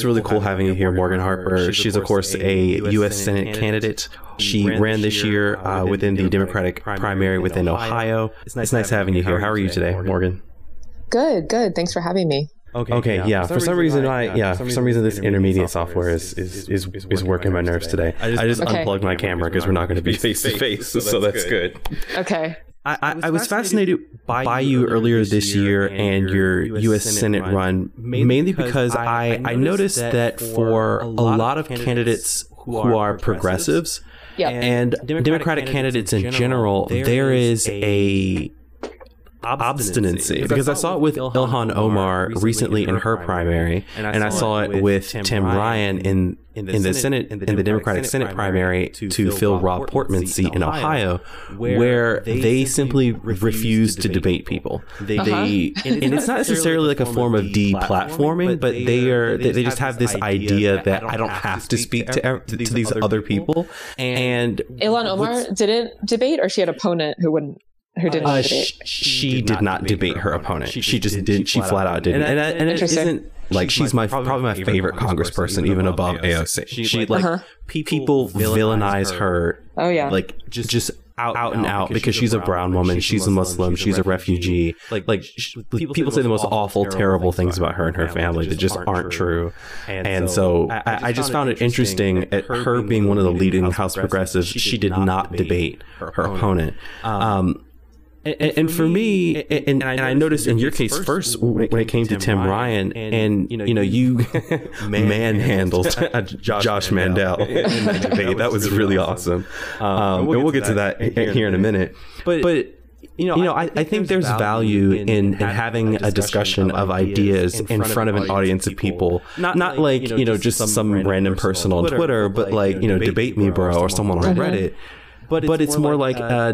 It is really cool having you here, Morgan Harper. She's, of course, a U.S. Senate candidate. She ran this year uh, within the Democratic primary within Ohio. It's nice nice having you here. How are you today, Morgan? Good, good. Thanks for having me. Okay, okay, yeah. yeah. For, some, some reason, reason, I yeah, for some reason, this intermediate software is is is, is working my nerves today. I just, I just okay. unplugged my camera because we're not going to be face to face, so that's good. Okay. I, I, I, was fascinated by, by you earlier this year and your U.S. Senate run, mainly because I, I noticed that for a lot of candidates who are progressives and Democratic candidates in general, there is a obstinacy. Because I saw it with Ilhan Omar recently in her primary, and I saw it with Tim Ryan in in the Senate in the Democratic Senate primary to fill Rob Portman's seat in Ohio, where they simply refuse to debate people. Uh-huh. They and it's not necessarily like a form of deplatforming, but they are they just have this idea that I don't have to speak to to these other people. And Ilhan Omar didn't debate, or she had an opponent who wouldn't who didn't uh, she, she, did not debate her opponent. She, just did. She flat out didn't. And, and, and it isn't like she's my probably my favorite congressperson, even above AOC. She like uh-huh. people villainize her. Oh yeah, like just just out, out and out because she's a brown woman, she's a Muslim, she's a refugee. Like like people say the most awful, terrible things about her and her family that just aren't true. And so I, I just found it interesting at her being one of the leading House progressives. She did not debate her opponent. Um, and, and, and, for me, me and, and, I, noticed in your case first when it came to Tim Ryan, and, you know you, know, you manhandled Josh, Josh Mandel. In that debate. That was really awesome, um, and we'll get to that here in a minute. But but you know, you know, I, I, think, I think there's value in, in, in having a discussion of ideas in front of an audience of people. Not, not like, you know, just some random person on Twitter, but like, you know, debate me, bro, or someone on Reddit but it's, but it's more, more like, like uh, uh,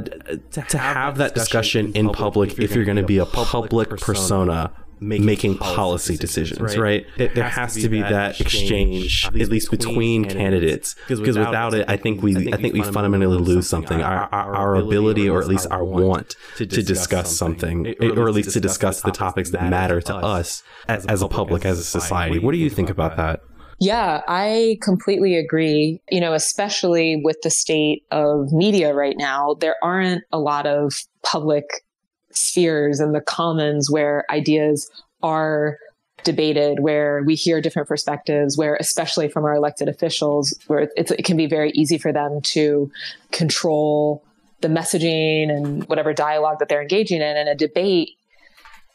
to, to have that discussion in public if you're going to be a public persona making, making policy decisions, decisions right? right? There, has, has to be that exchange, at least between candidates, because without, without it, I think we, I think we fundamentally lose something. Our, our, our ability, or at least our want, to discuss something, or at least to discuss the topics that matter to us as, as a public, as a society. What do you think about that? Yeah, I completely agree. You know, especially with the state of media right now, there aren't a lot of public spheres in the commons where ideas are debated, where we hear different perspectives, where especially from our elected officials, where it can be very easy for them to control the messaging and whatever dialogue that they're engaging in. And a debate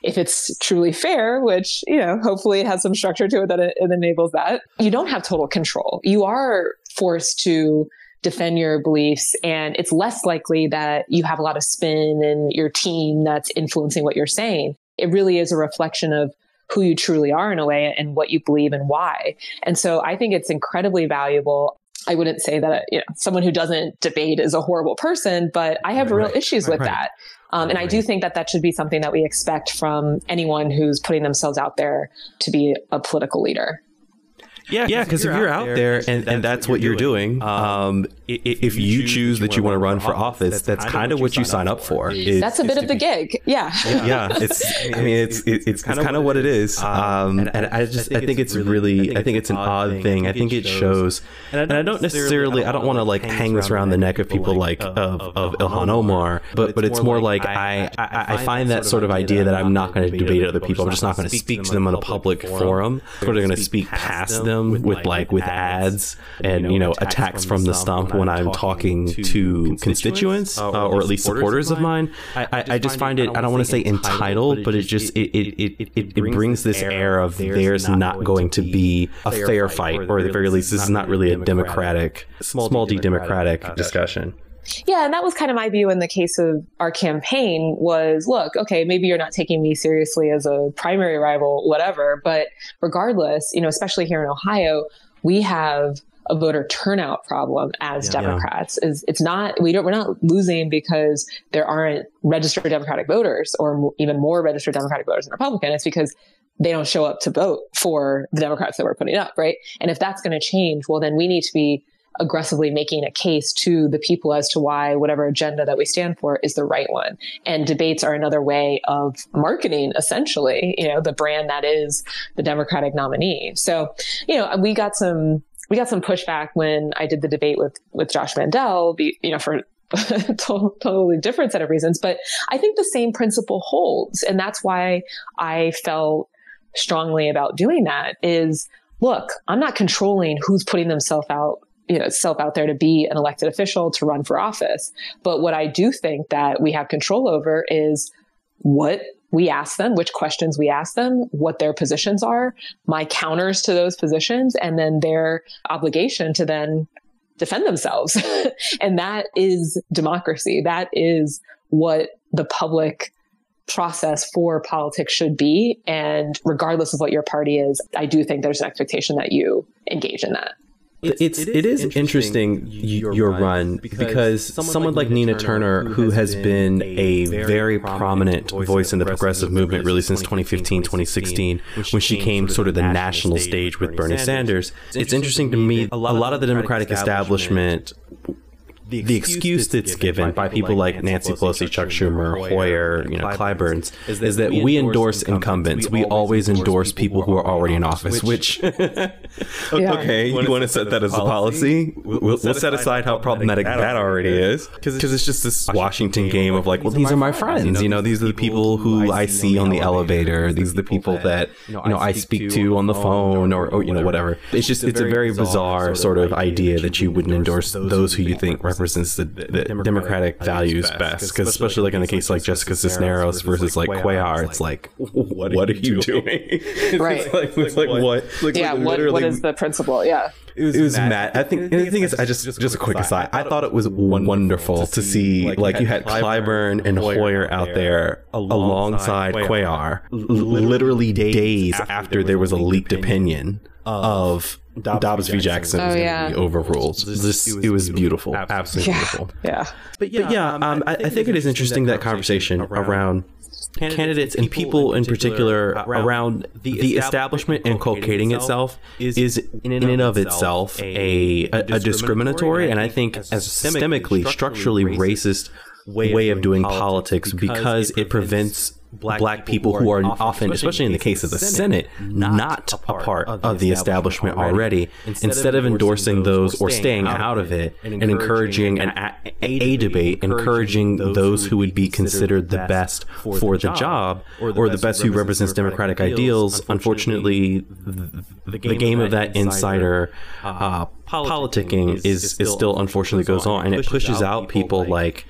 if it's truly fair, which, you know, hopefully it has some structure to it that it, it enables that, you don't have total control. You are forced to defend your beliefs and it's less likely that you have a lot of spin and your team that's influencing what you're saying. It really is a reflection of who you truly are in a way and what you believe and why. And so I think it's incredibly valuable. I wouldn't say that you know someone who doesn't debate is a horrible person, but I have right, real issues right, with right. that. Um, and I do think that that should be something that we expect from anyone who's putting themselves out there to be a political leader. Yeah, yeah, because if, if you're out there, and, and, and that's, what you're doing, doing um, um if, if you choose that you want to run for office, that's kind of what you sign up for. That's a bit of the gig. Yeah. Yeah, it's. I mean, it's it's kind of what it is. Um, um and I just I think it's really I think it's an odd thing. I think it shows, and I don't necessarily I don't want to like hang this around the neck of people like of of Ilhan Omar, but but it's more like I I find that sort of idea that I'm not going to debate other people. I'm just not going to speak to them in a public forum. Sort of going to speak past them them with, like with ads and you know attacks from the stump when I'm talking to constituents uh, or at least supporters of mine. I, I just find it I don't want to say entitled, but it just it it, it, it, it brings this air of there's not going to be a fair fight, or at the very least, this is not really a democratic, small d democratic discussion. Yeah, and that was kind of my view in the case of our campaign was look, okay, maybe you're not taking me seriously as a primary rival, whatever, but regardless, you know, especially here in Ohio, we have a voter turnout problem as yeah, Democrats. Yeah. Is it's not we don't we're not losing because there aren't registered Democratic voters or even more registered Democratic voters than Republican. It's because they don't show up to vote for the Democrats that we're putting up, right? And if that's going to change, well, then we need to be aggressively making a case to the people as to why whatever agenda that we stand for is the right one. And debates are another way of marketing, essentially, you know, the brand that is the Democratic nominee. So, you know, we got some we got some pushback when I did the debate with with Josh Mandel, you know, for totally different set of reasons. But I think the same principle holds, and that's why I felt strongly about doing that. Is look, I'm not controlling who's putting themselves out you know, self out there to be an elected official to run for office. But what I do think that we have control over is what we ask them, which questions we ask them, what their positions are, my counters to those positions, and then their obligation to then defend themselves. and that is democracy. That is what the public process for politics should be. And regardless of what your party is, I do think there's an expectation that you engage in that. It's, it's it is interesting, your, your run because, because someone, someone like, like Nina Turner, Turner who has been a very prominent voice in the progressive movement really since 2015, 2016, when she came sort of the national stage with Bernie Sanders. It's interesting to me, a lot of the Democratic establishment the, the excuse that's given by people like Nancy Pelosi, Chuck Schumer, Hoyer, you know, Clyburns, is that we endorse incumbents. We always endorse people who are already in office. Which, okay, you want to set that as a policy? We'll, set aside how problematic that already is, because it's just this Washington game of like, well, these are my friends. You know, these are the people who I see on the elevator. These are the people that you know I speak to on the phone, or, or you know, whatever. It's just it's a very bizarre sort of idea that you wouldn't endorse those who you think represent represents the, the, the Democratic, values best. Because especially like in the case like Jessica Cisneros versus like Cuellar, it's like, what, what are you doing? right. it's like, it's like what? Like, yeah. What, what is the principle? Yeah. It was, it was mad. I think. the thing is, I just just a quick aside. I thought it was wonderful to see like you had Clyburn and Hoyer out there alongside Cuellar, literally days after there was a leaked opinion of Dobbs, Dobbs v. Jackson, Jackson oh, yeah. overruled. This, it, was, it was beautiful, absolutely, yeah. beautiful. Yeah, but yeah, but yeah um, um, I, I, think it is interesting that conversation around candidates, candidates and people in particular around the establishment inculcating itself is in and of itself a, a, a discriminatory and I think as systemically, structurally racist way of doing politics because it prevents black, black people, who are, often, especially in the case of the Senate, not a part of the establishment already, instead of endorsing those or staying out of it and encouraging an a debate, encouraging those who would be considered the best for the job or the best who represents democratic ideals. Unfortunately, the game of that insider uh, politicking is, is still unfortunately goes on, and it pushes out people like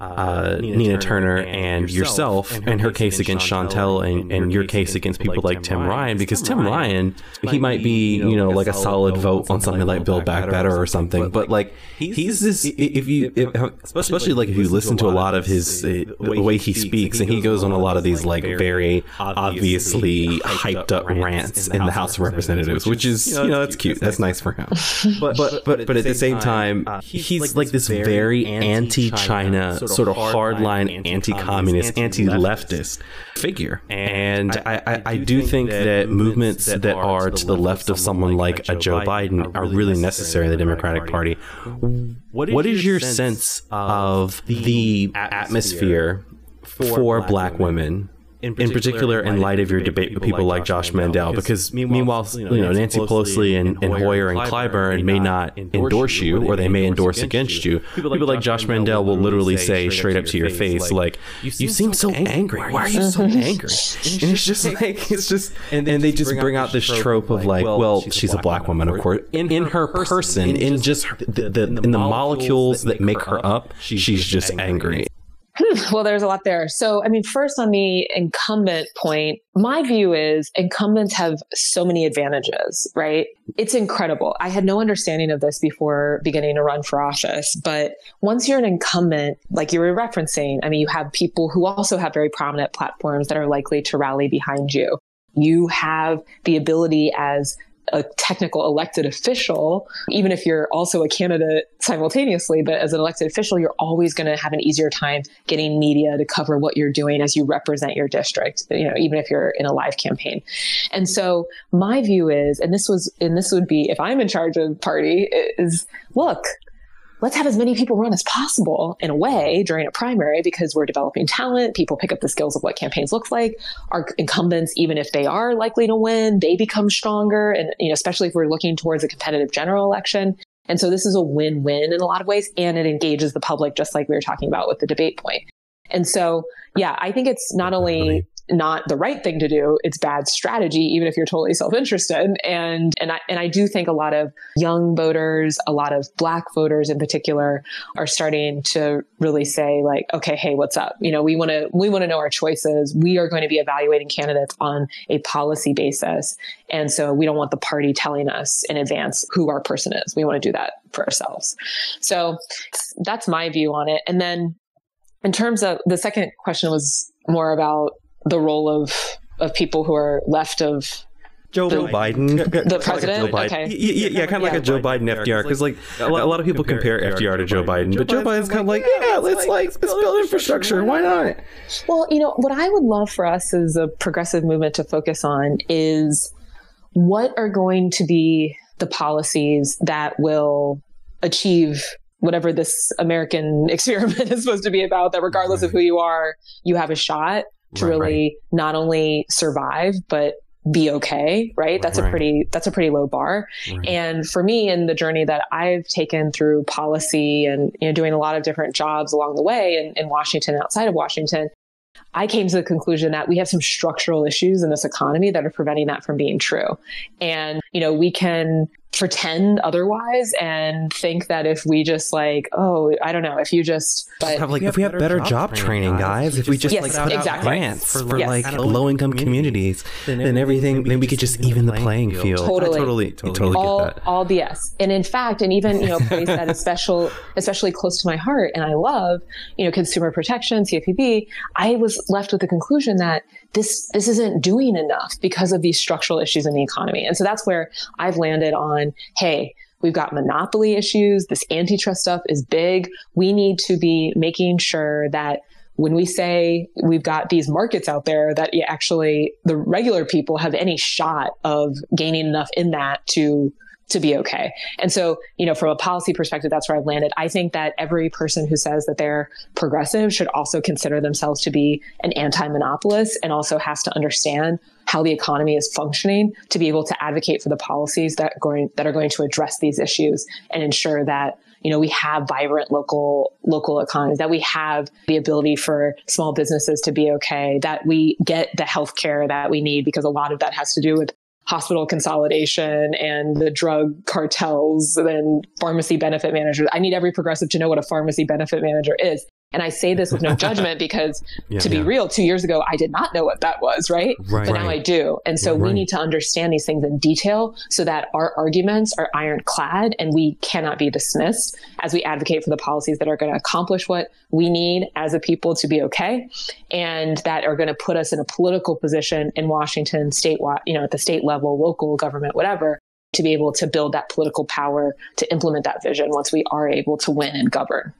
uh, Nina, Nina, Turner, and yourself, and her, and her case, case against Shontel, and, and, your case against people like Tim Ryan, because Tim Ryan, he might be, you know, like a solid vote on something like Build Back Better or something, but like he's this. If you, if, especially like if you listen to a lot of his uh, the way he speaks, and he goes on a lot of these like very obviously hyped up rants in the House of Representatives, which is you know that's cute, that's nice for him. But, But but but at the same time, he's like this very anti-China sort of hardline anti-communist, anti-leftist figure. And I, I, I do think that movements that are to the left of someone like a Joe Biden are really necessary in the Democratic Party. What is your sense of the atmosphere for black women in particular, in, particular, in light of your debate with people like Josh Mandel, because meanwhile, you know, Nancy Pelosi and, and Hoyer and Clyburn may not endorse you, or they may endorse against you. People like Josh Mandel will literally say straight up to your face, like, "You seem so angry. Why are you so angry?" And it's just like it's just, and they just bring out this trope of like, well, she's a black woman, of course, in her person, in just the, the in the molecules that make her up, she's just angry. Well, there's a lot there. So, I mean, first on the incumbent point, my view is incumbents have so many advantages, right? It's incredible. I had no understanding of this before beginning to run for office. But once you're an incumbent, like you were referencing, I mean, you have people who also have very prominent platforms that are likely to rally behind you. You have the ability as a technical elected official, even if you're also a candidate simultaneously, but as an elected official, you're always going to have an easier time getting media to cover what you're doing as you represent your district, you know, even if you're in a live campaign. And so my view is, and this was, and this would be if I'm in charge of party, is look, let's have as many people run as possible in a way during a primary because we're developing talent. People pick up the skills of what campaigns look like. Our incumbents, even if they are likely to win, they become stronger. And, you know, especially if we're looking towards a competitive general election. And so this is a win-win in a lot of ways. And it engages the public, just like we were talking about with the debate point. And so, yeah, I think it's not only not the right thing to do. It's bad strategy, even if you're totally self-interested. And and I and I do think a lot of young voters, a lot of black voters in particular, are starting to really say, like, okay, hey, what's up? You know, we want to we want to know our choices. We are going to be evaluating candidates on a policy basis. And so we don't want the party telling us in advance who our person is. We want to do that for ourselves. So that's my view on it. And then in terms of the second question was more about the role of of people who are left of Joe the, Biden, the president. Like okay, yeah, yeah, kind of yeah. like a Joe Biden FDR, because like a lot of people compare FDR to Joe Biden, but Joe Biden's kind of like, yeah, let's like let's build infrastructure. Why not? Well, you know what I would love for us as a progressive movement to focus on is what are going to be the policies that will achieve whatever this American experiment is supposed to be about. That regardless right. of who you are, you have a shot to right, really right. not only survive but be okay right that's right. a pretty that's a pretty low bar and for me in the journey that i've taken through policy and you know doing a lot of different jobs along the way in, in washington outside of washington I came to the conclusion that we have some structural issues in this economy that are preventing that from being true. And, you know, we can pretend otherwise and think that if we just like, oh, I don't know, if you just but have like if we have better, better job, training, guys, if we just yes, like put exactly. out grants for yes. like low income communities, then everything then we could just even the playing field. Totally, totally, totally all, get that. All BS. And in fact, and even you know, place that is special, especially close to my heart, and I love, you know, consumer protection, CFPB. I was left with the conclusion that this this isn't doing enough because of these structural issues in the economy. And so that's where I've landed on, hey, We've got monopoly issues. This antitrust stuff is big. We need to be making sure that when we say we've got these markets out there that actually the regular people have any shot of gaining enough in that to to be okay. And so, you know, from a policy perspective, that's where I've landed. I think that every person who says that they're progressive should also consider themselves to be an anti-monopolist and also has to understand how the economy is functioning to be able to advocate for the policies that going that are going to address these issues and ensure that you know we have vibrant local local economies that we have the ability for small businesses to be okay that we get the health care that we need because a lot of that has to do with hospital consolidation and the drug cartels and pharmacy benefit managers. I need every progressive to know what a pharmacy benefit manager is. And I say this with no judgment because yeah, to be yeah. real, two years ago, I did not know what that was, right? right but now right. I do. And so right. we need to understand these things in detail so that our arguments are ironclad and we cannot be dismissed as we advocate for the policies that are going to accomplish what we need as a people to be okay and that are going to put us in a political position in Washington, state, you know, at the state level, local government, whatever, to be able to build that political power to implement that vision once we are able to win and govern.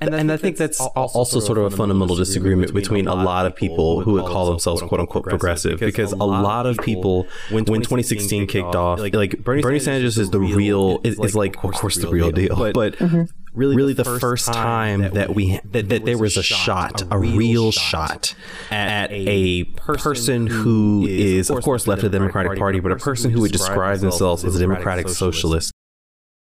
And, and I think that's also, also sort of a fundamental disagreement between a lot of people who would call themselves quote unquote progressive, because a lot of people, when 2016 kicked off, like Bernie Sanders is the real, is, is like, of course, the real deal, but mm-hmm. really, really the first time that we that, that there was a shot, a real shot at a person who is, of course, left of the Democratic Party, but a person who would describe themselves as a democratic socialist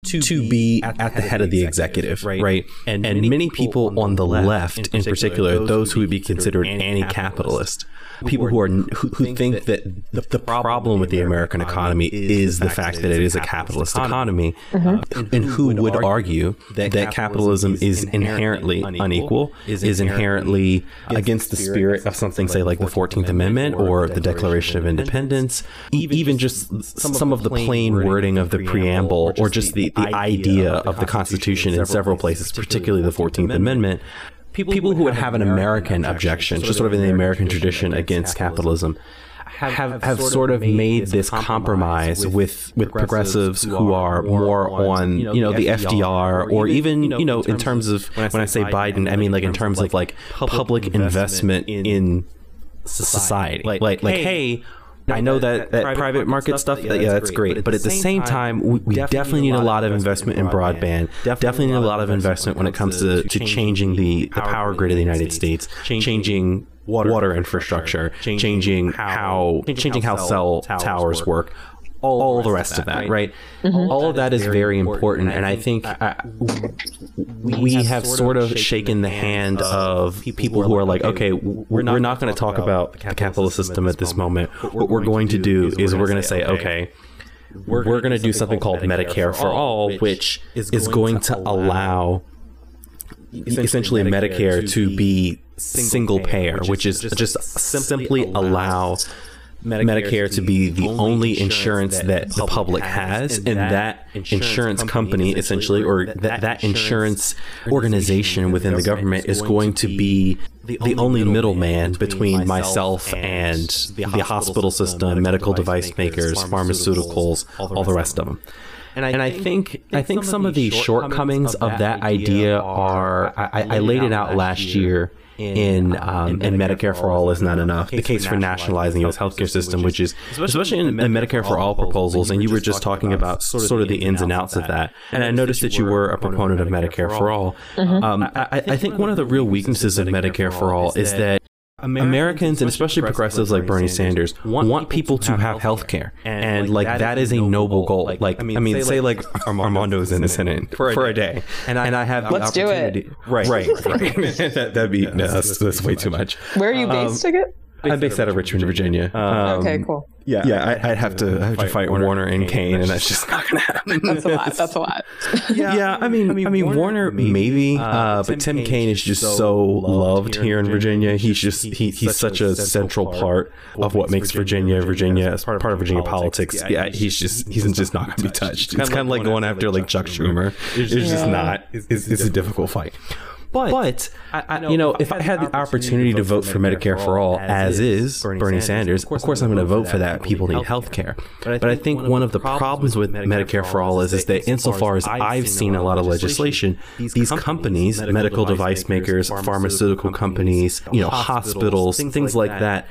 to, to be at, the head of the executive, right? right? And, and many people on the left, in particular, those who would be considered anti-capitalist, people who are who, who think that the, the problem with the American economy is the fact that it is a capitalist economy, mm-hmm. and who would argue that, that capitalism is inherently unequal, is inherently against the spirit of something, say, like the Fourteenth Amendment or the Declaration of Independence, even just some of the plain wording of the preamble, or just the the idea of the Constitution in several places, particularly the Fourteenth Amendment, people, people who would have an American objection, just sort of in the American tradition against capitalism, have, have sort of made this compromise with with progressives who are more on you know the FDR or even you know in terms of when I say Biden I mean like in terms of like public investment in society. like like like hey I know that, that, private, market stuff, stuff yeah, that's great. But at the same time, we, we definitely need a lot of investment in broadband. Definitely need a lot of investment when it comes to, to changing the, the power grid of the United States, changing water, water infrastructure, changing how changing how cell towers work, all, all the rest of that, right? Mm-hmm. All of that is very important, and I think uh, we have sort of shaken the hand of people who are like, okay, we're not going to talk about the capitalist system at this moment. What we're going to do is we're going to say, okay. We're going to do something called Medicare for All, which is going to allow essentially Medicare to be single payer, which is just simply allow Medicare, Medicare to be the only insurance that the public has, and that insurance company, essentially, or that, that insurance organization within the government is going to be the only middleman between myself and the hospital system, medical device makers, pharmaceuticals, all the rest of them. And I, and I think, I think some of the shortcomings of that idea are I, I laid it out last year in um, in Medicare for All is not enough. The case for nationalizing U.S. healthcare system, which is especially in, in Medicare for All proposals, and you were just talking about sort of the ins and outs of that. And I noticed that you were a proponent of Medicare for All. Um, I, I think one of the real weaknesses of Medicare for All is that Americans, and especially progressives like Bernie Sanders, want people to have health care. And, like, that is a noble goal. Like, I mean, say, like, Armando Armando's in the Senate for a day. And I have Let's opportunity. Do it. Right, right. that, would be, no, that's, that's way too much. Where are you based um, again? I'm based out of Richmond, Virginia. Um, okay, cool. Yeah, yeah, I, would have to I have to fight Warner, Warner and Kaine, and that's just not gonna happen. That's a lot. That's a lot. yeah, yeah. I mean, I mean, I mean Warner, maybe, uh, uh, but Tim Kaine is just so loved here in Virginia. He's just he, he's such a central part of what makes Virginia Virginia as part of Virginia politics. Yeah, he's just he's just not gonna be touched. It's kind of like going after like Chuck Schumer. It's just not. It's a difficult fight. But, but I, I, you know, if I had the opportunity to vote for Medicare for all, as is Bernie Sanders, of course I'm going to vote for that. People need health care. But I think one of the problems with Medicare for all is, is that insofar as I've seen a lot of legislation, these companies, medical device makers, pharmaceutical companies, you know, hospitals, things like that,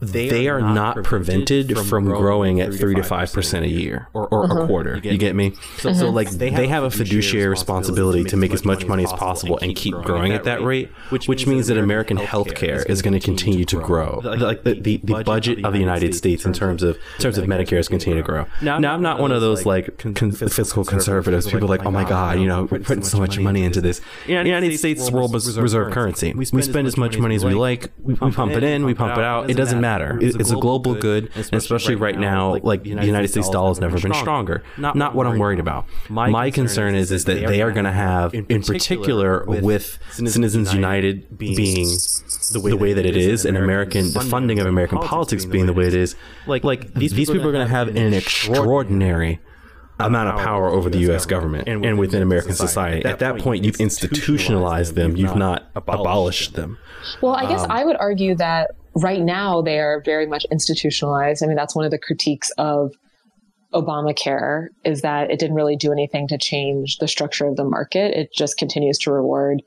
they, they are, are, not, prevented, prevented from, growing, at three to five percent a year or, or uh-huh. a quarter. You get me? So, so like they have, they have a fiduciary responsibility to make as much money as possible and keep growing at that rate, which, which means that American healthcare is going to continue to grow. Like the, the, the budget of the United States in terms of in terms of Medicare is continue to grow. Now, I'm not one of those like con- fiscal conservatives. People like, oh my god, you know, we're putting so much money into this. The United States world reserve currency. We spend as much money as we like. We pump it in. We pump it out. It doesn't doesn't matter. It's, it's a global good, and especially right now, like the United States dollar has never been stronger. Not what I'm worried about. My concern is is that they are going to have, in particular, with Citizens United being the way that it is, and American the funding of American politics being the way it is, like like these people are going to have an extraordinary amount of power over the U.S. government and within American society. At that point, you've institutionalized them. You've not abolished them. Well, I guess um, I would argue that right now they are very much institutionalized. I mean, that's one of the critiques of Obamacare is that it didn't really do anything to change the structure of the market. It just continues to reward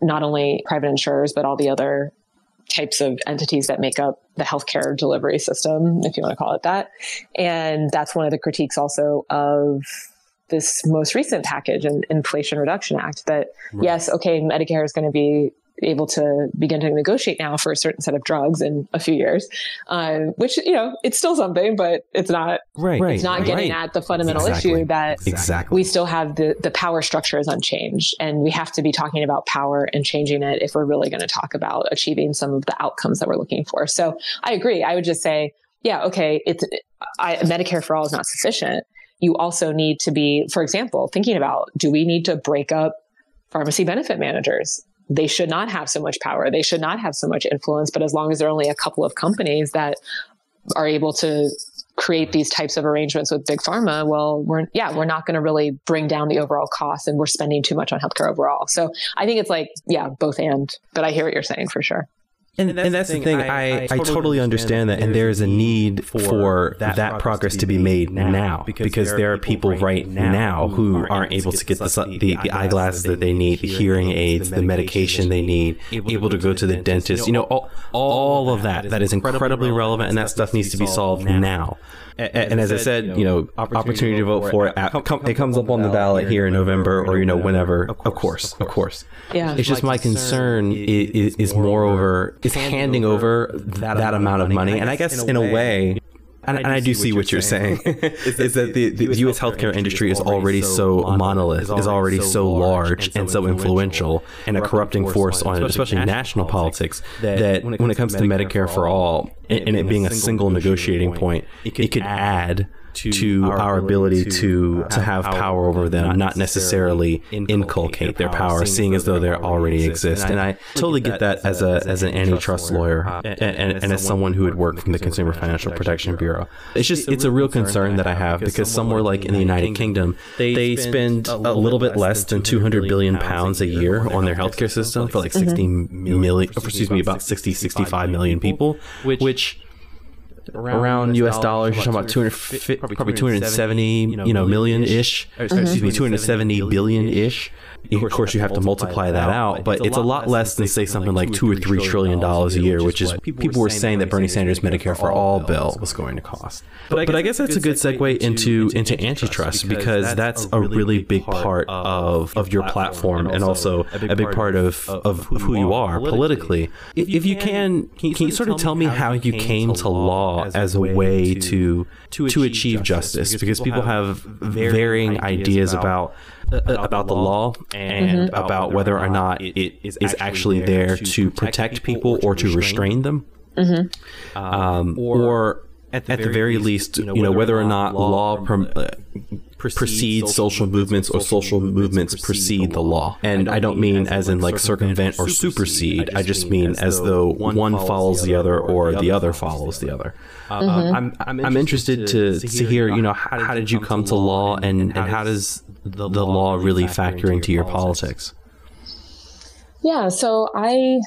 not only private insurers, but all the other types of entities that make up the healthcare delivery system, if you want to call it that. And that's one of the critiques also of this most recent package and Inflation Reduction Act that right. yes, okay, Medicare is going to be able to begin to negotiate now for a certain set of drugs in a few years, um, which you know it's still something, but it's not right. It's not getting right. at the fundamental exactly. issue that exactly. we still have the the power structure is unchanged, and we have to be talking about power and changing it if we're really going to talk about achieving some of the outcomes that we're looking for. So I agree. I would just say, yeah, okay, it's I, Medicare for all is not sufficient. You also need to be, for example, thinking about do we need to break up pharmacy benefit managers? They should not have so much power. They should not have so much influence. But as long as there are only a couple of companies that are able to create these types of arrangements with big pharma, well, we're yeah, we're not going to really bring down the overall cost, and we're spending too much on healthcare overall. So I think it's like yeah, both and. But I hear what you're saying for sure. And, and, that's, and that's, the thing. thing. I, I, totally, I totally understand that, and there is a need for that, that progress to be made now, because, because there are people right now who aren't able to get the, the, the eyeglasses that they need, the hearing aids, the medication they need, able to go to the dentist. You know, all, all of that that is incredibly relevant, and that stuff needs to be solved now. And, and, as I said, you know, opportunity to vote for it. Uh, it comes up on the ballot here in November or you know whenever. Of course, of course. Yeah. It's just my concern is, is moreover is handing over that amount of money, and I guess in a way and, and, I do see what you're saying, is that the, the U.S. healthcare industry is already so monolith, is already so large and so influential, and a corrupting force on it, especially national politics, that when it comes to Medicare for all, and it being a single negotiating point, it could add to, to our, our ability, to, to have power over them, not necessarily inculcate their power, seeing as though they already exist. And I totally get that as a as an antitrust lawyer uh, and, and, and as someone who had worked from the Consumer Financial Protection Bureau. It's just it's a real concern that I have because somewhere like in the United Kingdom, they spend a little bit less than 200 billion pounds a year on their healthcare system for like 60 mm-hmm. excuse me, about 60, 65 million people, which around, around U.S. dollars. You're talking about 200, probably, probably 270, you know, million ish. Mm-hmm. Excuse me, 270 billion ish. Of course, you have to multiply that out, but it's a lot less than say something like two or three trillion dollars a year, which is people were saying that Bernie Sanders' Medicare for all bill was going to cost. But, but I guess that's a good segue into into antitrust because that's a really big part of of your platform and also a big part of of who you are politically. If you can, can you sort of tell me how you came to law as a way to to achieve justice? Because people have varying ideas about about the law and mm-hmm. about whether or not it is actually there to protect people or to restrain them. Mm-hmm. Um, or at the, at the very, least, you know, you know whether, or not law uh, precedes social movements or social movements precede the law. And I don't mean as in like circumvent or supersede. I just mean as though one follows the other or the other follows the other. Uh, mm-hmm. I'm, I'm, I'm interested to, to hear, you know, how, how did you come to law and, and how does the law really factor into your politics? Yeah, so I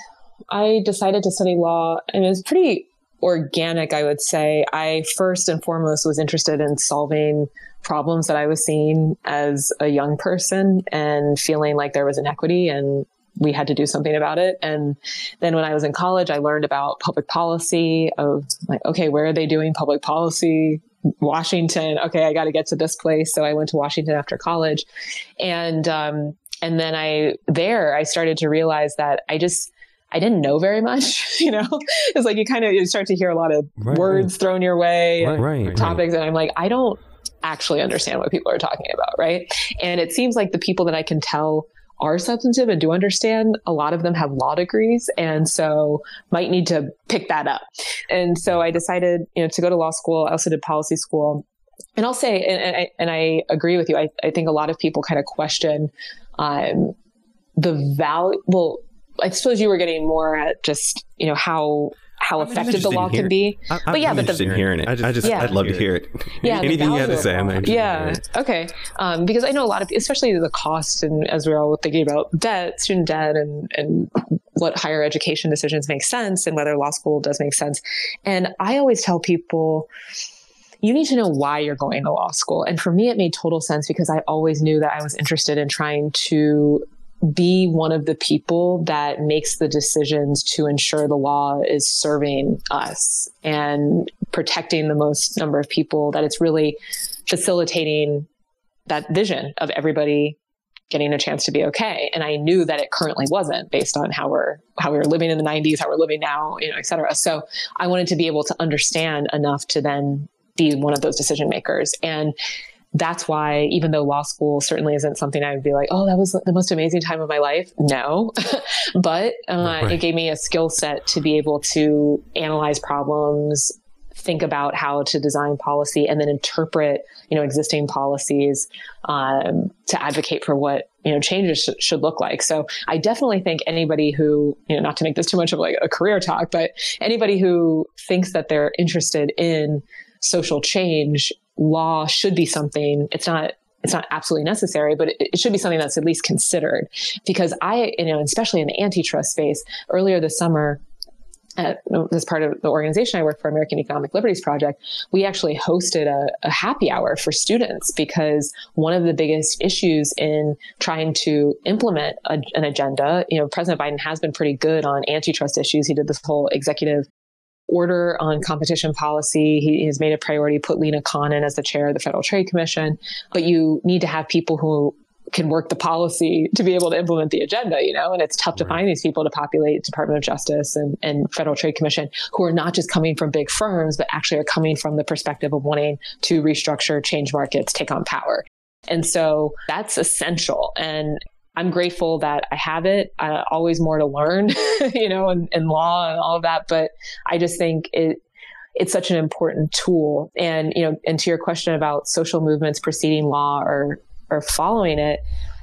I decided to study law and it was pretty organic, I would say. I first and foremost was interested in solving problems that I was seeing as a young person and feeling like there was inequity and we had to do something about it. And then when I was in college, I learned about public policy of like, okay, where are they doing public policy? Washington. Okay, I got to get to this place. So I went to Washington after college. And, um, and then I, there, I started to realize that I just, I didn't know very much, you know, it's like you kind of you start to hear a lot of right, words thrown your way, right, right, topics. And I'm like, I don't actually understand what people are talking about. Right. And it seems like the people that I can tell are substantive and do understand, a lot of them have law degrees. And so might need to pick that up. And so I decided, you know, to go to law school. I also did policy school. And I'll say, and, and I, and I agree with you. I, I think a lot of people kind of question, um, the value. Well, I suppose you were getting more at just, you know, how how I'm effective the law can be. I, but yeah, I'm but the, in hearing it. I just, I just yeah. I'd love to hear it. Yeah, anything you have to say. I'm interested. Yeah. Okay. Um, because I know a lot of, especially the cost, and as we're all thinking about debt, student debt, and and what higher education decisions make sense, and whether law school does make sense. And I always tell people. You need to know why you're going to law school. And for me, it made total sense because I always knew that I was interested in trying to be one of the people that makes the decisions to ensure the law is serving us and protecting the most number of people, that it's really facilitating that vision of everybody getting a chance to be okay. And I knew that it currently wasn't based on how we're how we were living in the 90s, how we're living now, you know, et cetera. So I wanted to be able to understand enough to then be one of those decision makers. And that's why even though law school certainly isn't something I would be like, oh, that was the most amazing time of my life. No, but uh, right. it gave me a skill set to be able to analyze problems, think about how to design policy, and then interpret, you know, existing policies um, to advocate for what you know changes sh- should look like. So I definitely think anybody who, you know, not to make this too much of like a career talk, but anybody who thinks that they're interested in social change law should be something it's not it's not absolutely necessary, but it, should be something that's at least considered. Because I, you know, especially in the antitrust space, earlier this summer, at, as part of the organization I work for, American Economic Liberties Project, we actually hosted a, a, happy hour for students because one of the biggest issues in trying to implement a, an agenda, you know, President Biden has been pretty good on antitrust issues. He did this whole executive order on competition policy. He has made a priority, put Lina Khan in as the chair of the Federal Trade Commission. But you need to have people who can work the policy to be able to implement the agenda, you know, and it's tough to find these people to populate Department of Justice and, and Federal Trade Commission who are not just coming from big firms, but actually are coming from the perspective of wanting to restructure, change markets, take on power. And so that's essential. And I'm grateful that I have it. Uh, always more to learn, you know, in, in law and all of that. But I just think it, it's such an important tool. And, you know, and to your question about social movements preceding law or or following it,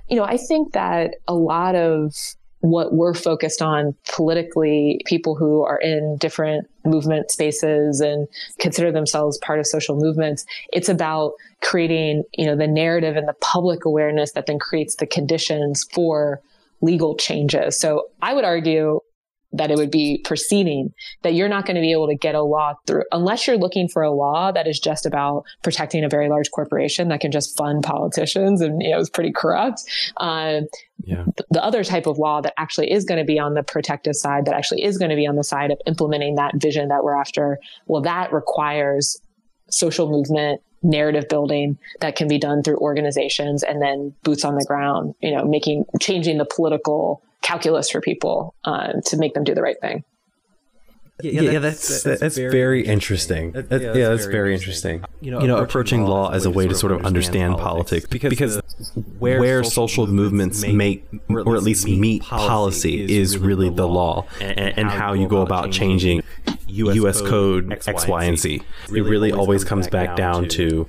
you know, I think that a lot of what we're focused on politically, people who are in different movement spaces and consider themselves part of social movements, it's about creating, you know, the narrative and the public awareness that then creates the conditions for legal changes. So I would argue that it would be proceeding that you're not going to be able to get a law through unless you're looking for a law that is just about protecting a very large corporation that can just fund politicians and you know is pretty corrupt uh, yeah. the other type of law that actually is going to be on the protective side that actually is going to be on the side of implementing that vision that we're after well that requires social movement narrative building that can be done through organizations and then boots on the ground you know making changing the political calculus for people uh, to make them do the right thing. Yeah, yeah, that's that's, that's, that's very, very interesting. That, yeah, that's, yeah, that's very, very interesting. interesting. You know, you know, approaching law as a way to sort of understand politics, because, because where, where social movements make, or at least meet policy, is really the law, and, and how you go about changing U.S. Code X, Y, and Z. It really always comes back down to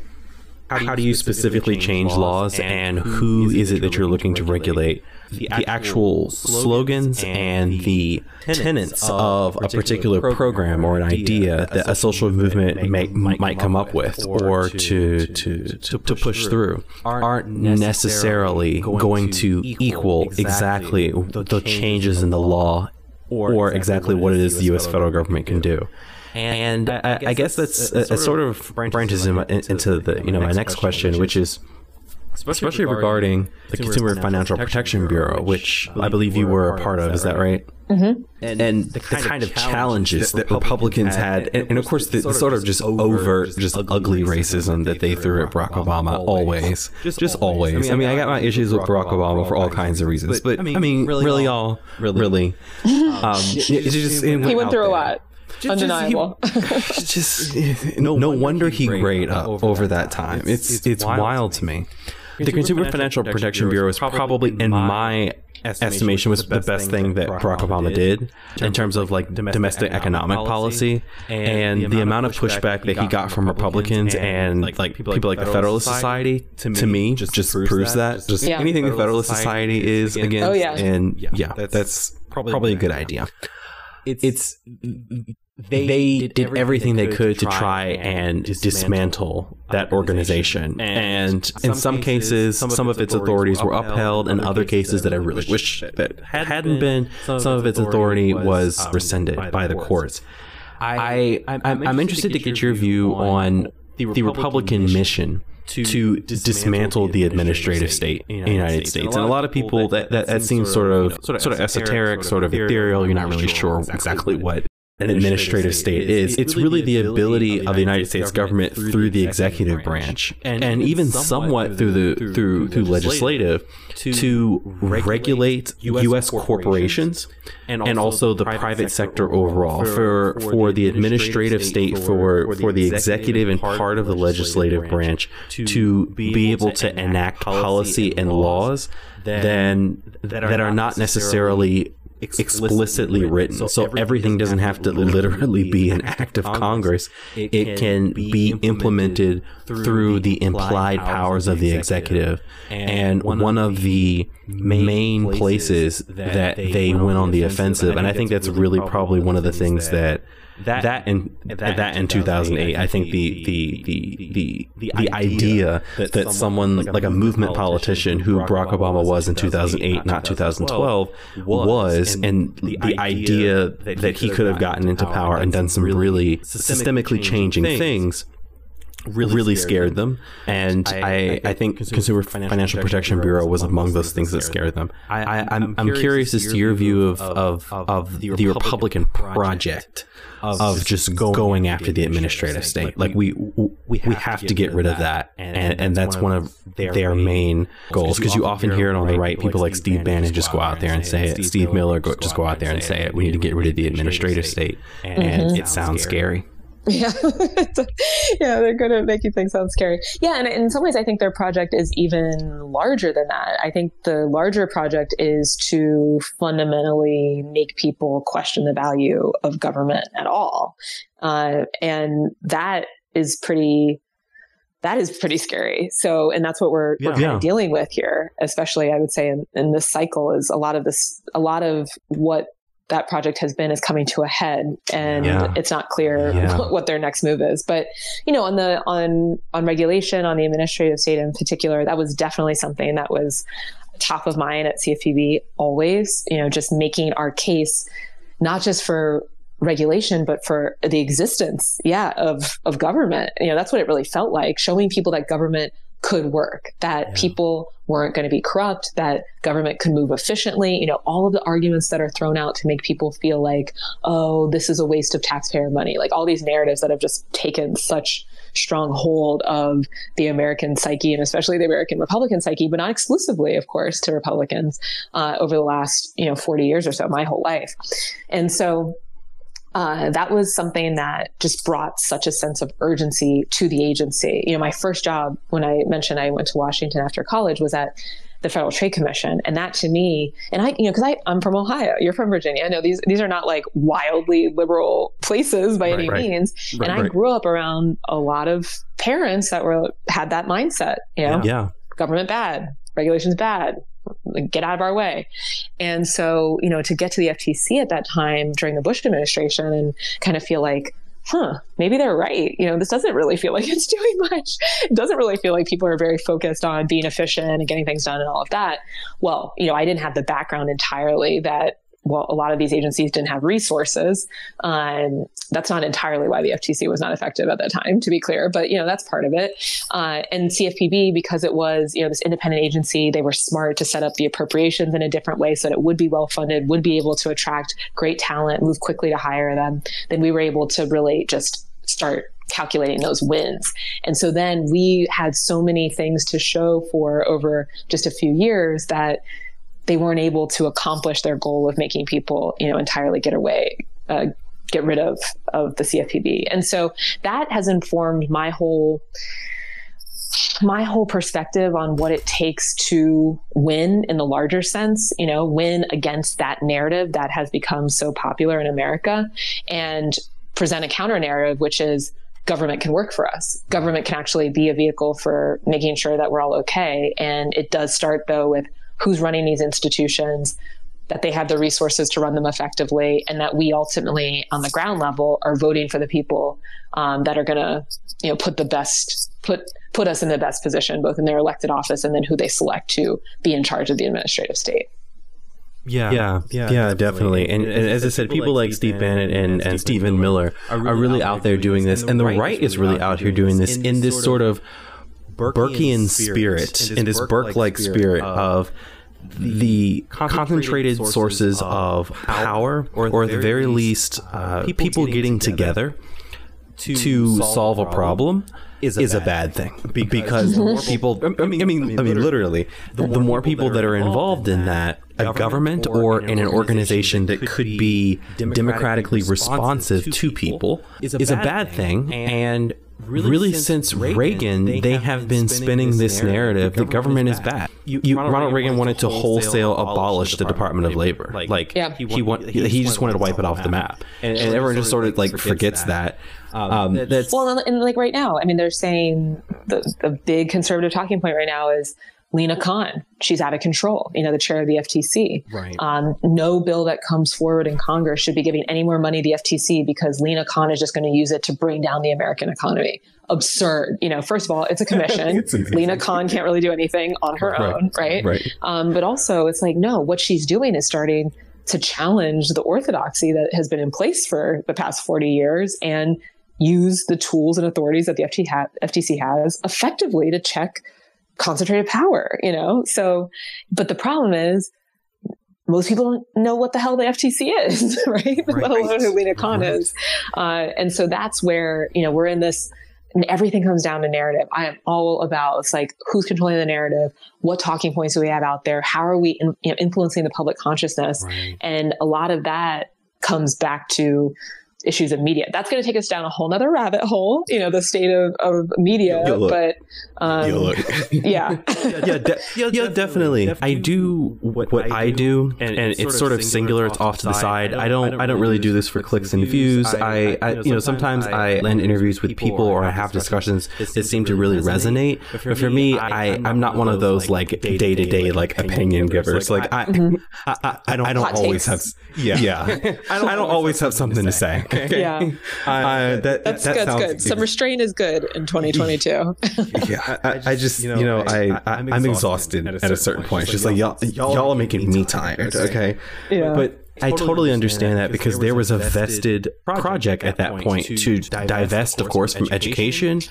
how do you specifically change laws, and who is it that you're looking to regulate? The actual, the actual slogans and the tenets of a particular program or an idea that a social movement may, might come up with or to, to, to, to push through aren't necessarily going to equal exactly the changes in the law or exactly what it is the U.S. federal government can do. And I, I, guess that's a, a sort of branches into the you know my next question, which is especially, especially regarding, regarding the Consumer Financial Protection Bureau, which I believe you were a part of. Is that right? Mm-hmm. And, and the, kind, the kind of challenges that Republicans had, and, and of course the, the sort of just overt, just ugly racism that they threw at Barack Obama always, just always. I mean, I got my issues with Barack Obama for all kinds of reasons, but I mean, really, all, really, um, just, he went through a lot. Just, undeniable. Just, just no, no wonder he grayed up over that time. It's it's, it's wild to me the Consumer Financial Protection Bureau is probably, in my estimation, was the best thing that Barack Obama did in terms of like domestic economic policy and the amount of pushback that he got from Republicans and like people like the Federalist Society to me just proves that just anything the Federalist Society is against oh, and yeah that's probably a good idea. It's they, they did, did, everything they could, to try and dismantle that organization. And in some cases, some of its authorities were upheld, and other cases that I really wish that hadn't been, some of its authority was um, rescinded by the courts. I, I'm, I'm interested to get your view on the Republican mission to, to dismantle the administrative state in the United States. And a lot of people that, that, that seems sort of sort of esoteric, sort of ethereal. You're not really sure exactly what an administrative state is. It's really the ability of the United States government through the executive branch and even somewhat through the through through legislative to regulate U.S. corporations and also the private sector overall for for the administrative state for for the executive and part of the legislative branch to be able to enact policy and laws then that are not necessarily explicitly written. So, so everything doesn't have to literally be an act of Congress. It can be implemented through the implied powers of the executive. And one of the main places that they went on the offensive, and I think that's really probably one of the things that that that in that, in 2008 i think the the the the the, idea that, that someone like a movement politician who barack obama was in 2008 not 2012 was and the idea that he could have gotten into power and done some really systemically changing things really, really scared, them. And I, I, I, think Consumer Financial Protection Bureau was among those things that scared them. I, am I'm, I'm curious as to your view of, of, of the Republican project of just going after the administrative state. Like we we have to get rid of that, and and that's one of their main goals. Because you often hear it on the right, people like Steve Bannon just go out there and say it. Steve Miller just go out there and say it. We need to get rid of the administrative state, and it sounds scary. Yeah. yeah, they're going to make you think sounds scary. Yeah, and in some ways, I think their project is even larger than that. I think the larger project is to fundamentally make people question the value of government at all. Uh, and that is pretty that is pretty scary. So, and that's what we're, yeah. we're kind yeah. of dealing with here, especially I would say in, in this cycle is a lot of this, a lot of what that project has been is coming to a head and yeah. it's not clear yeah. what their next move is but you know on the on on regulation on the administrative state in particular that was definitely something that was top of mind at cfpb always you know just making our case not just for regulation but for the existence yeah of of government you know that's what it really felt like showing people that government could work, that yeah. people weren't going to be corrupt, that government could move efficiently. You know, all of the arguments that are thrown out to make people feel like, oh, this is a waste of taxpayer money. Like all these narratives that have just taken such strong hold of the American psyche and especially the American Republican psyche, but not exclusively, of course, to Republicans uh, over the last, you know, 40 years or so, my whole life. And so, uh, that was something that just brought such a sense of urgency to the agency. You know, my first job when I mentioned I went to Washington after college was at the Federal Trade Commission, and that to me, and I, you know, because I'm from Ohio, you're from Virginia. I know these these are not like wildly liberal places by right, any right. means, right, and I grew up around a lot of parents that were had that mindset. You know, yeah, government bad, regulations bad, get out of our way. And so, you know, to get to the FTC at that time during the Bush administration and kind of feel like, huh, maybe they're right. You know, this doesn't really feel like it's doing much. It doesn't really feel like people are very focused on being efficient and getting things done and all of that. Well, you know, I didn't have the background entirely that well, a lot of these agencies didn't have resources. Um, that's not entirely why the FTC was not effective at that time, to be clear, but you know that's part of it. Uh, and CFPB, because it was you know this independent agency, they were smart to set up the appropriations in a different way so that it would be well funded, would be able to attract great talent, move quickly to hire them. Then we were able to really just start calculating those wins. And so then we had so many things to show for over just a few years that they weren't able to accomplish their goal of making people, you know, entirely get away, uh, get rid of of the CFPB. And so that has informed my whole my whole perspective on what it takes to win in the larger sense, you know, win against that narrative that has become so popular in America and present a counter narrative, which is government can work for us. Government can actually be a vehicle for making sure that we're all okay. And it does start though with who's running these institutions, that they have the resources to run them effectively, and that we ultimately, on the ground level, are voting for the people um, that are going to, you know, put the best put put us in the best position, both in their elected office and then who they select to be in charge of the administrative state. Yeah, yeah, yeah, yeah, definitely. And, and, as I said, people like Steve Bannon and, and Stephen Miller are really out there doing this, and the right is really out here doing this in this sort of Burkean spirit, and this Burke-like spirit of the concentrated sources of power, or at the very least, uh, people getting together to solve a problem is a, is bad, a bad thing. because, the more people I mean I mean, I mean literally the, the more people that are involved in that a government or in an organization that could be democratically responsive to people is a bad thing. And really, really since, since Reagan, Reagan, they, they have been spinning this narrative that government is bad. You, you, Ronald, Ronald Reagan wanted to wholesale abolish the Department of Labor. Like, like yeah. he, he, want, he, he just wanted to wipe it off the map, and, and everyone just sort of like forgets that. Um, um, that's, well, and like right now, I mean, they're saying the the big conservative talking point right now is Lina Khan, she's out of control, you know, the chair of the FTC. Right. Um, no bill that comes forward in Congress should be giving any more money to the FTC because Lina Khan is just going to use it to bring down the American economy. Absurd. You know, first of all, it's a commission. it's Lina Khan can't really do anything on her right. own, right? Right. Um, but also, it's like, no, what she's doing is starting to challenge the orthodoxy that has been in place for the past 40 years and use the tools and authorities that the FTC has effectively to check concentrated power, you know? So, but the problem is most people don't know what the hell the FTC is, right? right. Let alone who Lina Khan right. is. Uh, and so that's where, you know, we're in this, and everything comes down to narrative. I am all about it's like who's controlling the narrative, what talking points do we have out there, how are we in, you know, influencing the public consciousness, right. and a lot of that comes back to issues of media. That's going to take us down a whole nother rabbit hole, you know, the state of, of media. but um, yeah. yeah, de- yeah, yeah, definitely. definitely. I do what, what I do, and, and it's sort of singular. It's off to the side. I don't. I don't really do this for clicks and views. I, I you know, sometimes I land interviews with people or I have discussions that seem to really resonate. But for me, I I'm not one of those like day to day like opinion givers. Like I, I don't I don't always have yeah yeah I don't always have something to say. Okay. Yeah. Uh, that, that's that good. Sounds, good. Some restraint is good in 2022. yeah. I, I just, you know, I, I, am exhausted at a certain point. It's just like, y'all, y'all are making me tired. Okay. Yeah. But I totally understand that because there was a vested project at that point to divest, of course, from education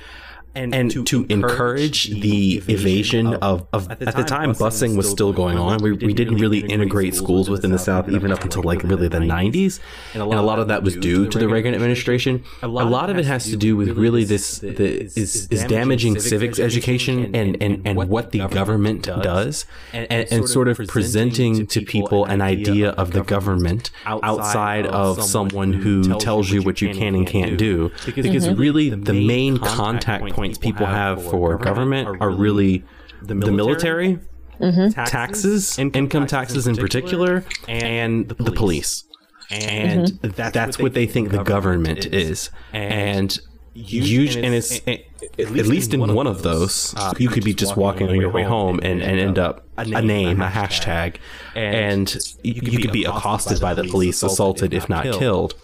and, and to, to encourage, the evasion of, of at, the, the time, busing was still going on. We, we didn't really integrate schools within the South even up until like really the 90s. And a lot of that was due to the Reagan administration. A lot of it has to do with really this the, is, is damaging civics education and, and, and what the government does and, and sort of presenting to people an idea of the government outside of someone who tells you what you can and can't do. Because mm-hmm. really the main contact point points people have for government are really the military, mm-hmm. taxes, income taxes in particular, and the police. And mm-hmm. that's, that's what they think the government is. And you and it's at least in one of those, you could be just walking on your way home and, and end up a name, a hashtag, and you could be accosted by the police, assaulted, if not killed.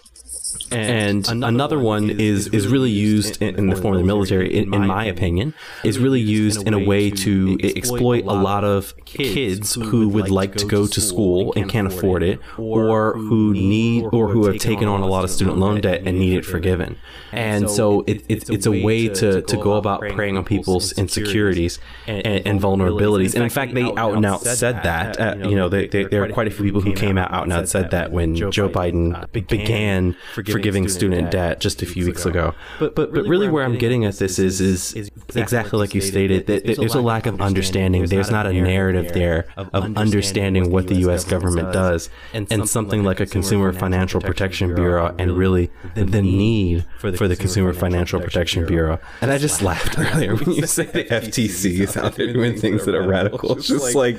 And, and another one is is really used in, in the form of the military, in, in my opinion, is really used in a way to exploit a lot of kids who would like to go to school and can't afford it, or who need or who have taken on a lot of student loan debt and need it forgiven. And so it, it, it's a way to, to go about preying on people's insecurities and, and vulnerabilities. And in fact, they out and out said that. Uh, you know, they, they, there are quite a few people who came out, out and out said that when Joe Biden began forgiving student debt just a few weeks ago. But but but really, where I'm getting at this is is exactly like you stated that there's a lack of understanding. There's not a narrative there of understanding what the U.S. government does, and something like a Consumer Financial Protection Bureau, and really the need for the Consumer Financial Protection Bureau. And I just laughed earlier when you said the FTC is out there doing things that are radical. It's just like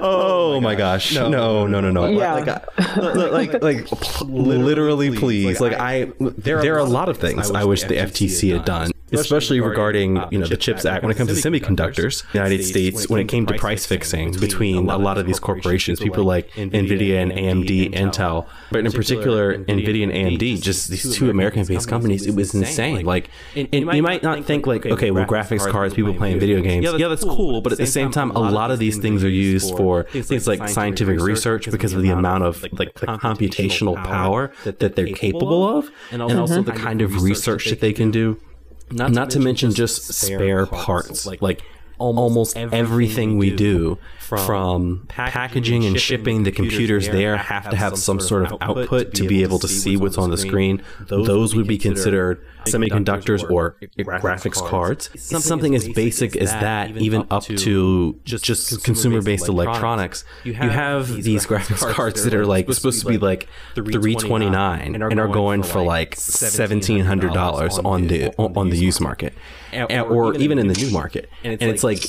Oh, oh my gosh. No, no, no, no, no. Yeah. Like, uh, like, like, literally, please. Like, I, there are a lot of things I wish the FTC had done especially regarding uh, you know the Chips Act. When it comes to semiconductors. In the United States, when it came to price fixing between a lot of these corporations, people like Nvidia and AMD, Intel, but in particular Nvidia and AMD, just these two American-based companies, it was insane. Like, and you might not think like, okay, well, graphics cards, people playing video games, yeah, that's cool, but at the same time, a lot of these things are used for things like scientific research because of the amount of like the computational power that they're capable of, and also the kind of research that they can do. Not, not to, mention, mention just spare parts, parts. Like, like almost everything we do from packaging and shipping the computers there have to have some sort of output to be able to see what's on the screen. those would be considered semiconductors or graphics cards. something as basic as that even up to just consumer based electronics. you have these graphics cards that are like supposed to be like 329 and are going for like $1700 on the on the used market. or even in the new market. and it's like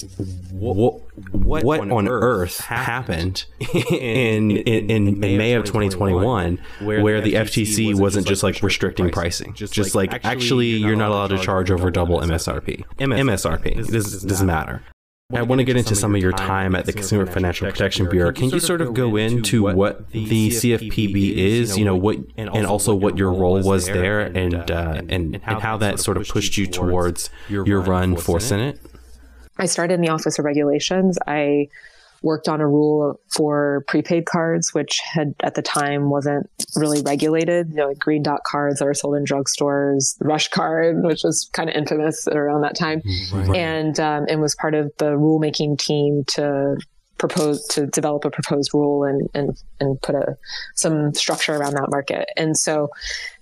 what, what, what on, on earth happened in, in, in, in May of 2021 where, where the FTC wasn't just like restricting pricing? Just, just like, actually, you're not allowed to charge over double MSRP. MSRP. It doesn't matter. I want to get into some of your time at the Consumer Financial Protection Bureau. Can you sort of go into what the CFPB is, you know, what and also what your role was there, and uh, and and how that sort of pushed you towards your run for Senate? I started in the Office of Regulations. I worked on a rule for prepaid cards, which had at the time wasn't really regulated. You know, like green dot cards that were sold in drugstores, Rush card, which was kind of infamous around that time, right. and um, and was part of the rulemaking team to propose to develop a proposed rule and and and put a some structure around that market. And so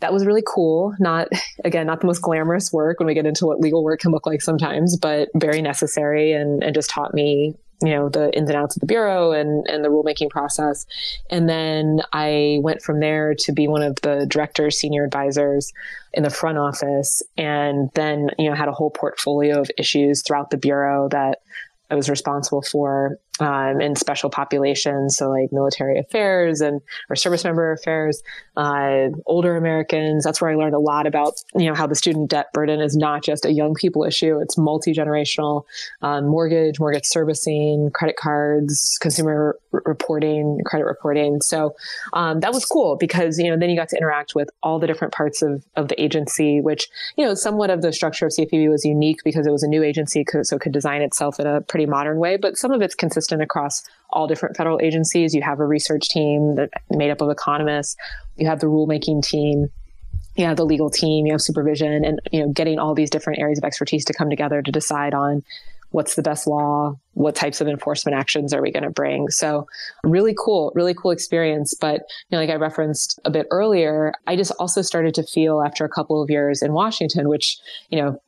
that was really cool. Not again, not the most glamorous work when we get into what legal work can look like sometimes, but very necessary and and just taught me you know the ins and outs of the bureau and and the rulemaking process and then i went from there to be one of the directors senior advisors in the front office and then you know had a whole portfolio of issues throughout the bureau that I was responsible for um, in special populations, so like military affairs and or service member affairs, uh, older Americans. That's where I learned a lot about you know how the student debt burden is not just a young people issue; it's multi generational. Um, mortgage, mortgage servicing, credit cards, consumer r- reporting, credit reporting. So um, that was cool because you know then you got to interact with all the different parts of of the agency, which you know somewhat of the structure of CFPB was unique because it was a new agency, so it could design itself in a pretty modern way, but some of it's consistent across all different federal agencies. You have a research team that made up of economists. You have the rulemaking team. You have the legal team. You have supervision, and you know, getting all these different areas of expertise to come together to decide on what's the best law, what types of enforcement actions are we going to bring. So really cool, really cool experience. But you know, like I referenced a bit earlier, I just also started to feel after a couple of years in Washington, which you know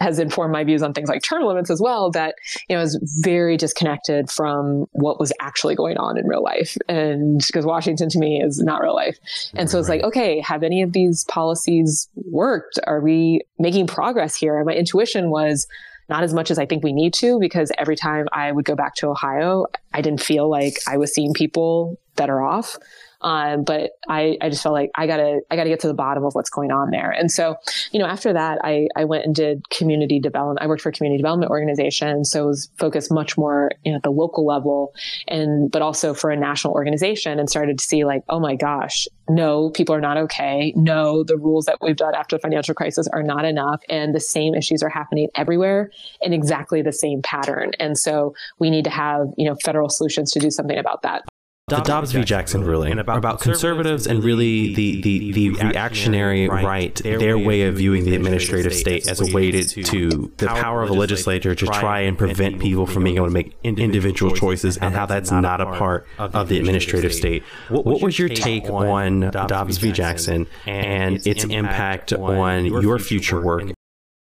has informed my views on things like term limits as well that you know is very disconnected from what was actually going on in real life. And because washington to me is not real life. And so it's like okay have any of these policies worked? Are we making progress here? And my intuition was not as much as I think we need to, because every time I would go back to Ohio, I didn't feel like I was seeing people better off. Um, but I, I just felt like I gotta, I gotta get to the bottom of what's going on there. And so, you know, after that, I, I went and did community development. I worked for a community development organization. So it was focused much more you know, at the local level and, but also for a national organization and started to see like, oh my gosh, no, people are not okay. No, the rules that we've done after the financial crisis are not enough. And the same issues are happening everywhere in exactly the same pattern. And so we need to have, you know, federal solutions to do something about that the Dobbs v. Jackson ruling about, about conservatives and really the, the, the reactionary right, their way of viewing the administrative state as a way to, to the power of the legislature to try and prevent people from being able to make individual choices and how that's not a part of the administrative state. What was your take on Dobbs v. Jackson and its impact on your future work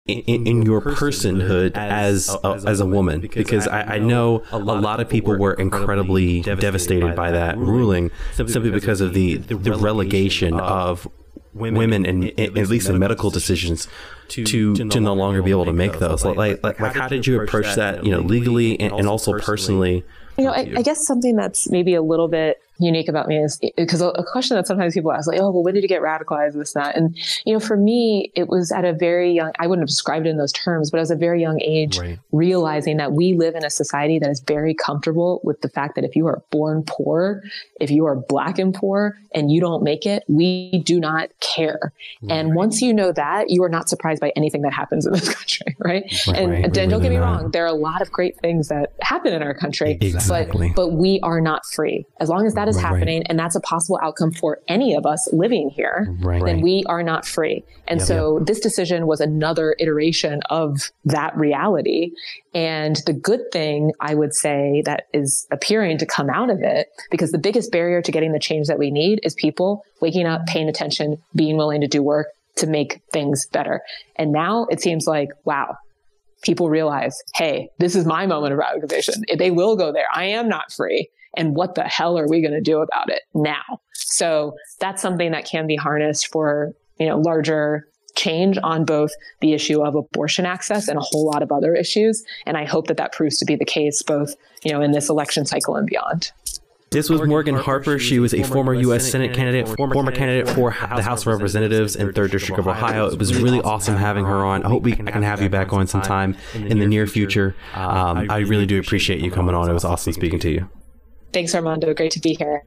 in, in, your personhood as a, as a woman. because I, I know a lot of people were incredibly devastated by that ruling simply because of the the relegation of women and at least in medical decisions to to no longer be able to make those. like like, like how did you approach that you know legally and, and also personally you know I, I guess something that's maybe a little bit unique about me is because a question that sometimes people ask, like, oh, well, when did you get radicalized? This, that. And, you know, for me, it was at a very young, I wouldn't have described it in those terms, but I was a very young age, right. realizing that we live in a society that is very comfortable with the fact that if you are born poor, if you are black and poor and you don't make it, we do not care. Right. And once you know that, you are not surprised by anything that happens in this country, right? right and, and don't get me not. wrong, there are a lot of great things that happen in our country, exactly. but, but we are not free. As long as that is right, happening right. and that's a possible outcome for any of us living here, right, then we are not free. And yep, so yep. this decision was another iteration of that reality. And the good thing I would say that is appearing to come out of it, because the biggest barrier to getting the change that we need is people waking up, paying attention, being willing to do work to make things better. And now it seems like, wow, people realize, hey, this is my moment of radicalization. They will go there. I am not free and what the hell are we going to do about it now? So that's something that can be harnessed for, you know, larger change on both the issue of abortion access and a whole lot of other issues. And I hope that that proves to be the case both, you know, in this election cycle and beyond. This was Morgan Harper. She was a former U.S. Senate candidate, former candidate for the House of Representatives in Third District of Ohio. It was really awesome having her on. I hope we I can have you back on sometime in the near future. Um, I really do appreciate you coming on. It was awesome speaking to you. Thanks, Armando. Great to be here.